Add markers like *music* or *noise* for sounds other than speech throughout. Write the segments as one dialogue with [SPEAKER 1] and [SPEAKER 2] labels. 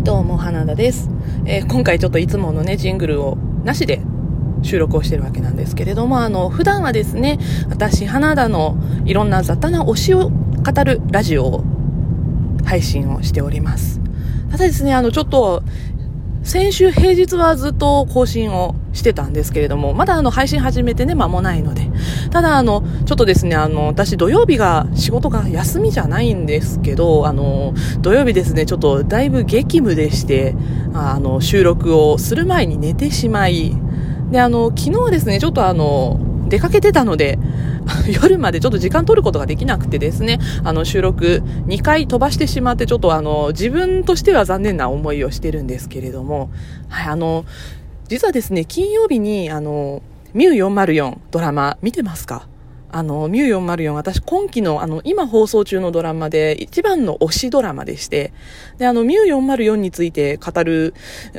[SPEAKER 1] はい、どうも、花田です。えー今回ちょっといつものね、ジングルをなしで収録をしてるわけなんですけれども、あの、普段はですね、私、花田のいろんな雑多な推しを語るラジオを配信をしております。ただですね、あの、ちょっと、先週平日はずっと更新をしてたんですけれども、まだあの配信始めてね、間もないので。ただあの、ちょっとですね、あの、私土曜日が仕事が休みじゃないんですけど、あの、土曜日ですね、ちょっとだいぶ激務でして、あの、収録をする前に寝てしまい、で、あの、昨日ですね、ちょっとあの、出かけてたので、*laughs* 夜までちょっと時間取ることができなくてですね、あの収録2回飛ばしてしまって、ちょっとあの、自分としては残念な思いをしてるんですけれども、はい、あの、実はですね、金曜日に、あの、ミュー404ドラマ見てますか？あの、ミュー404、私今期の、あの、今放送中のドラマで一番の推しドラマでして、で、あの、ミュー404について語る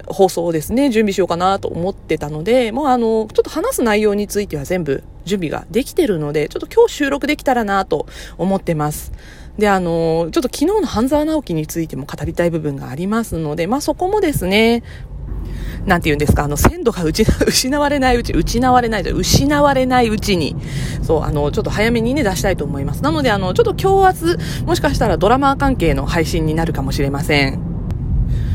[SPEAKER 1] 放送をですね、準備しようかなと思ってたので、もうあの、ちょっと話す内容については全部準備ができてるので、ちょっと今日収録できたらなと思ってます。で、あの、ちょっと昨日の半沢直樹についても語りたい部分がありますので、まあそこもですね、なんて言うんですか、あの、鮮度が失失われないうち、失われないじゃ、失われないうちに、そう、あの、ちょっと早めにね、出したいと思います。なので、あの、ちょっと今日明日、もしかしたらドラマー関係の配信になるかもしれません。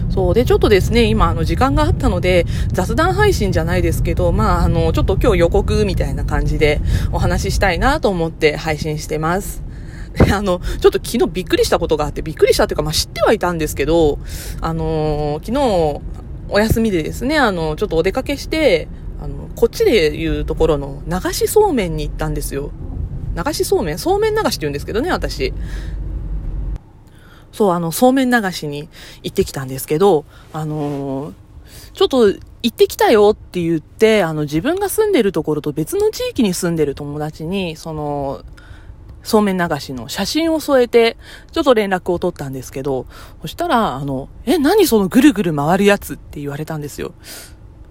[SPEAKER 1] そう。で、ちょっとですね、今、あの、時間があったので、雑談配信じゃないですけど、まあ、あの、ちょっと今日予告みたいな感じでお話ししたいなと思って配信してます。であの、ちょっと昨日びっくりしたことがあって、びっくりしたっていうか、まあ、知ってはいたんですけど、あのー昨日、お休みでですね、あの、ちょっとお出かけして、あの、こっちでいうところの流しそうめんに行ったんですよ。流しそうめん？そうめん流しって言うんですけどね、私。そう、あの、そうめん流しに行ってきたんですけど、あのーちょっと行ってきたよって言って、あの、自分が住んでるところと別の地域に住んでる友達に、その、そうめん流しの写真を添えて、ちょっと連絡を取ったんですけど、そしたら、あの、え、何そのぐるぐる回るやつって言われたんですよ。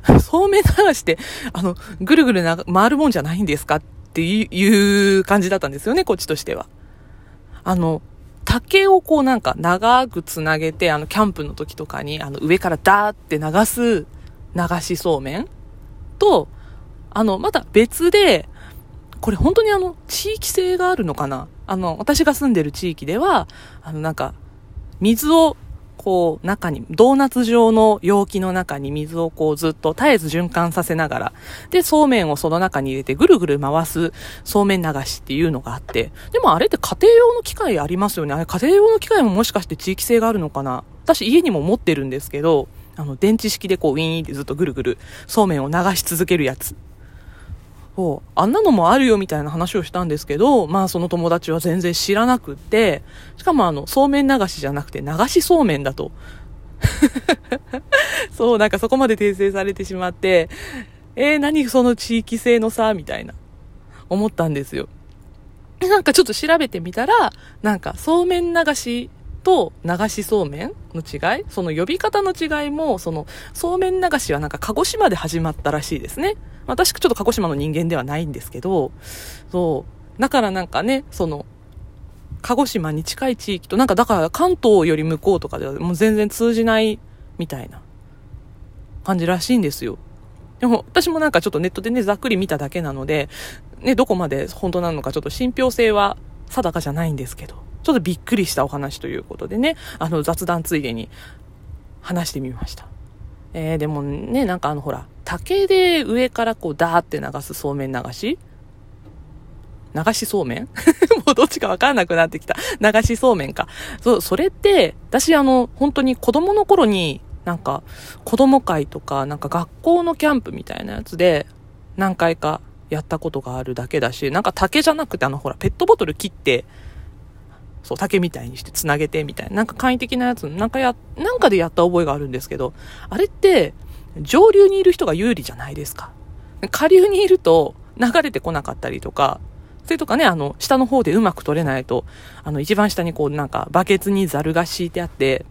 [SPEAKER 1] *laughs* そうめん流して、あの、ぐるぐるな回るもんじゃないんですか？っていう感じだったんですよね、こっちとしては。あの、竹をこうなんか長くつなげて、あの、キャンプの時とかに、あの、上からダーって流す流しそうめん？と、あの、また別で、これ本当にあの、地域性があるのかな？あの、私が住んでる地域では、あの、なんか、水を、こう、中に、ドーナツ状の容器の中に水をこうずっと絶えず循環させながら、で、そうめんをその中に入れてぐるぐる回すそうめん流しっていうのがあって、でもあれって家庭用の機械ありますよね。あれ家庭用の機械ももしかして地域性があるのかな私家にも持ってるんですけど、あの、電池式でこうウィーンってずっとぐるぐるそうめんを流し続けるやつ。そう。あんなのもあるよみたいな話をしたんですけど、まあその友達は全然知らなくって、しかもあの、そうめん流しじゃなくて流しそうめんだと。*laughs* そう、なんかそこまで訂正されてしまって、えー、何その地域性のさ、みたいな、思ったんですよ。なんかちょっと調べてみたら、なんかそうめん流しと流しそうめんの違いその呼び方の違いも、そのそうめん流しはなんか鹿児島で始まったらしいですね。私ちょっと鹿児島の人間ではないんですけど、そう。だからなんかね、その、鹿児島に近い地域と、なんかだから関東より向こうとかではもう全然通じないみたいな感じらしいんですよ。でも私もなんかちょっとネットでね、ざっくり見ただけなので、ね、どこまで本当なのかちょっと信憑性は定かじゃないんですけど、ちょっとびっくりしたお話ということでね、あの雑談ついでに話してみました。えー、でもね、なんかあのほら、竹で上からこうダーって流すそうめん流し？流しそうめん？*laughs* もうどっちかわかんなくなってきた。流しそうめんか。そう、それって、私あの、本当に子供の頃に、なんか、子供会とか、なんか学校のキャンプみたいなやつで、何回かやったことがあるだけだし、なんか竹じゃなくて、あの、ほら、ペットボトル切って、そう、竹みたいにして繋げてみたいな、なんか簡易的なやつ、なんかや、なんかでやった覚えがあるんですけど、あれって、上流にいる人が有利じゃないですか。下流にいると流れてこなかったりとか、それとかね、あの、下の方でうまく取れないと、あの、一番下にこう、なんか、バケツにザルが敷いてあって、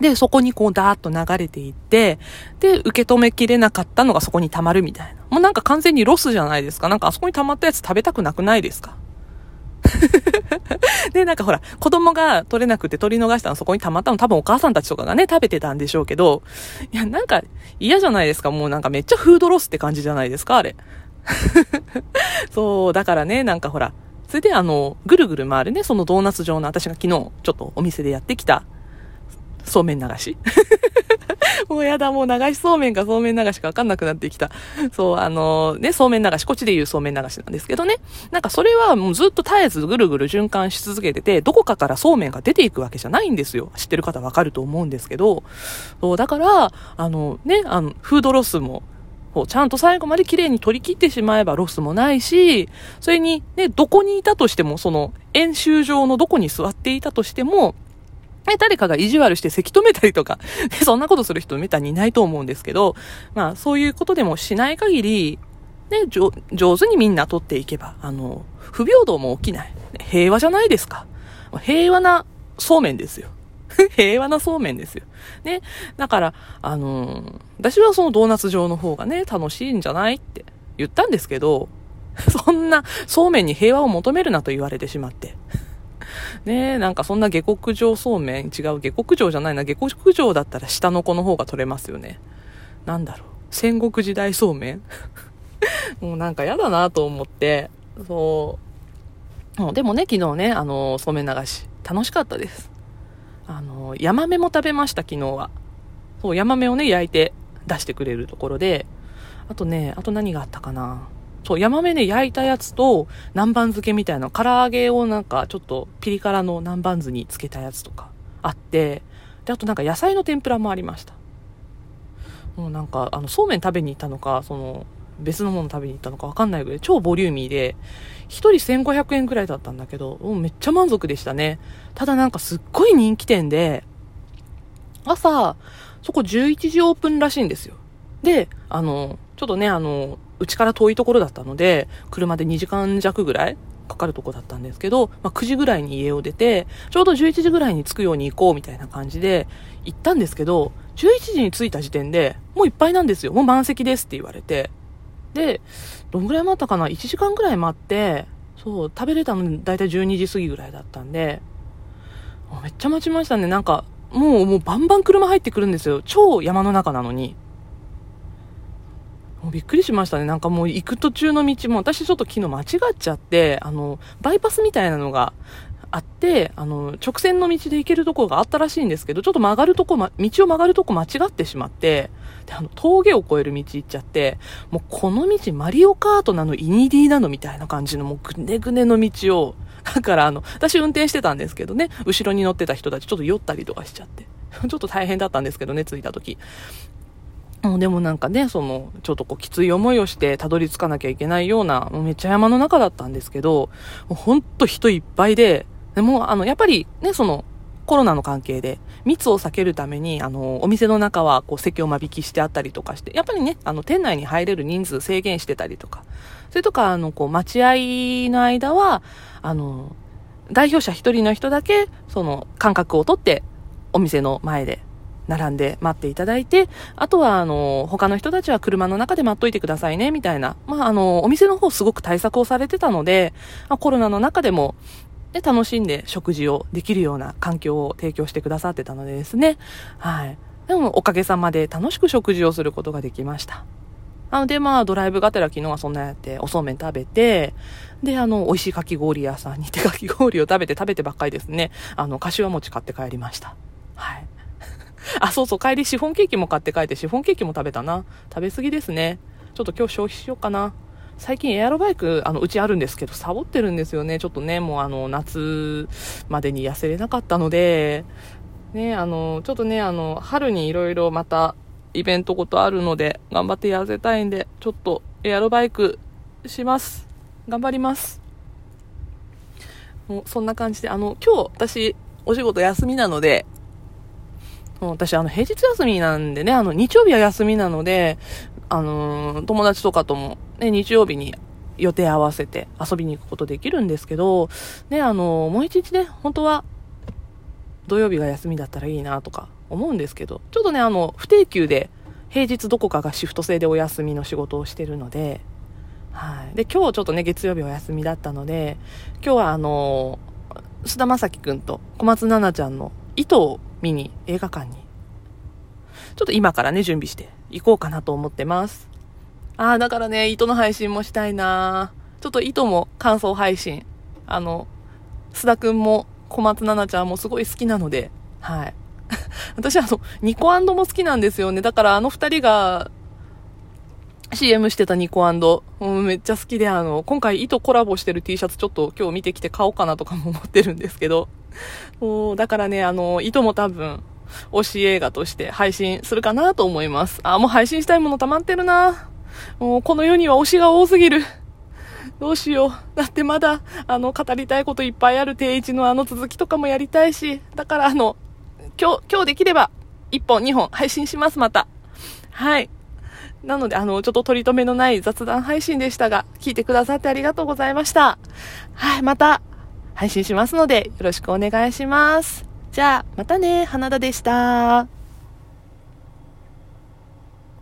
[SPEAKER 1] で、そこにこう、ダーッと流れていって、で、受け止めきれなかったのがそこに溜まるみたいな。もうなんか完全にロスじゃないですか。なんかあそこに溜まったやつ食べたくなくないですか？*laughs* で、なんかほら、子供が取れなくて取り逃したのそこにたまったの多分お母さんたちとかがね、食べてたんでしょうけど、いや、なんか嫌じゃないですか。もうなんかめっちゃフードロスって感じじゃないですか、あれ。*laughs* そう、だからね、なんかほら、それであの、ぐるぐる回るね、そのドーナツ状の私が昨日ちょっとお店でやってきたそうめん流し。*laughs* もうやだ、もう流しそうめんかそうめん流しかわかんなくなってきた。そう、あのね、そうめん流し、こっちで言うそうめん流しなんですけどね。なんかそれはもうずっと絶えずぐるぐる循環し続けてて、どこかからそうめんが出ていくわけじゃないんですよ。知ってる方わかると思うんですけど。そう、だから、あのね、あの、フードロスも、こうちゃんと最後まで綺麗に取り切ってしまえばロスもないし、それにね、どこにいたとしても、その、演習場のどこに座っていたとしても、ね、誰かが意地悪してせき止めたりとか、*laughs* そんなことする人めったにいないと思うんですけど、まあそういうことでもしない限り、ね、上手にみんな取っていけば、あの、不平等も起きない。平和じゃないですか。平和なそうめんですよ。*laughs* 平和なそうめんですよ。ね。だから、あのー、私はそのドーナツ状の方がね、楽しいんじゃないって言ったんですけど、*laughs* そんなそうめんに平和を求めるなと言われてしまって。ねえ、なんかそんな下克上そうめん、違う、下克上じゃないな、下克上だったら下の子の方が取れますよね。なんだろう、戦国時代そうめん *laughs* もうなんか嫌だなと思って、そう。でもね、昨日ね、あの、そうめん流し、楽しかったです。あの、ヤマメも食べました、昨日は。そう、ヤマメをね、焼いて出してくれるところで、あとね、あと何があったかな。そう、ヤマメね、焼いたやつと、南蛮漬けみたいな、唐揚げをなんか、ちょっとピリ辛の南蛮酢につけたやつとかあって、で、あとなんか野菜の天ぷらもありました。もうなんか、あの、そうめん食べに行ったのか、その、別のもの食べに行ったのかわかんないぐらい、超ボリューミーで、1人1500円くらいだったんだけど、もうめっちゃ満足でしたね。ただなんかすっごい人気店で、朝、そこ11時オープンらしいんですよ。で、あの、ちょっとね、あの、うちから遠いところだったので、車で2時間弱ぐらいかかるとこだったんですけど、まあ、9時ぐらいに家を出て、ちょうど11時ぐらいに着くように行こうみたいな感じで行ったんですけど、11時に着いた時点で、もういっぱいなんですよ。もう満席ですって言われて。で、どんぐらい待ったかな ?1 時間ぐらい待って、そう、食べれたのだいたい12時過ぎぐらいだったんで、めっちゃ待ちましたね。なんか、もう、もうバンバン車入ってくるんですよ。超山の中なのに。もうびっくりしましたね。なんかもう行く途中の道も、私ちょっと昨日間違っちゃって、あの、バイパスみたいなのがあって、あの、直線の道で行けるところがあったらしいんですけど、ちょっと曲がるとこ、ま、道を曲がるとこ間違ってしまって、で、あの、峠を越える道行っちゃって、もうこの道マリオカートなの、イニディなのみたいな感じの、もうぐねぐねの道を、だからあの、私運転してたんですけどね、後ろに乗ってた人たちちょっと酔ったりとかしちゃって。ちょっと大変だったんですけどね、着いた時。もうでもなんかね、その、ちょっとこうきつい思いをしてたどり着かなきゃいけないような、もうめっちゃ山の中だったんですけど、もうほんと人いっぱいで、でもあの、やっぱりね、その、コロナの関係で密を避けるために、あの、お店の中はこう席を間引きしてあったりとかして、やっぱりね、あの、店内に入れる人数制限してたりとか、それとか、あの、こう、待合の間は、あの、代表者一人の人だけ、その、間隔を取って、お店の前で並んで待っていただいて、あとは、あの、他の人たちは車の中で待っといてくださいね、みたいな。まあ、あの、お店の方すごく対策をされてたので、コロナの中でも、で、楽しんで食事をできるような環境を提供してくださってたのでですね。はい。でも、おかげさまで楽しく食事をすることができました。なので、まあ、ドライブがてら昨日はそんなやって、おそうめん食べて、で、あの、美味しいかき氷屋さんに行って、かき氷を食べて食べてばっかりですね。あの、柏餅買って帰りました。あ、そうそう、帰りシフォンケーキも買って帰って、シフォンケーキも食べたな。食べ過ぎですね。ちょっと今日消費しようかな。最近エアロバイク、あの、うちあるんですけど、サボってるんですよね。ちょっとね、もうあの、夏までに痩せれなかったので、ね、あの、ちょっとね、あの、春にいろいろまたイベントごとあるので、頑張って痩せたいんで、ちょっとエアロバイクします。頑張ります。もうそんな感じで、あの、今日私、お仕事休みなので、私、あの、平日休みなんでね、あの、日曜日は休みなので、あのー、友達とかとも、ね、日曜日に予定合わせて遊びに行くことできるんですけど、ね、あのー、もう一日ね、本当は、土曜日が休みだったらいいなとか思うんですけど、ちょっとね、あの、不定休で、平日どこかがシフト制でお休みの仕事をしてるので、はい。で、今日ちょっとね、月曜日お休みだったので、今日はあの菅田将暉くんと小松菜奈ちゃんの糸を見に映画館に、ちょっと今からね、準備して行こうかなと思ってます。ああ、だからね、糸の配信もしたいなちょっと糸も感想配信。あの、須田くんも小松菜奈ちゃんもすごい好きなので、はい。*laughs* 私あの、ニコも好きなんですよね。だからあの二人が CM してたニコうん、めっちゃ好きで、あの、今回糸コラボしてる T シャツちょっと今日見てきて買おうかなとかも思ってるんですけど、*laughs* もう、だからね、あの、糸も多分、推し映画として配信するかなと思います。あ、もう配信したいもの溜まってるなもう、この世には推しが多すぎる。どうしよう。だってまだ、あの、語りたいこといっぱいある定一のあの続きとかもやりたいし、だからあの、今日、今日できれば、1本、2本配信します、また。はい。なので、あの、ちょっと取り留めのない雑談配信でしたが、聞いてくださってありがとうございました。はい、また、配信しますので、よろしくお願いします。じゃあ、またね、花田でした。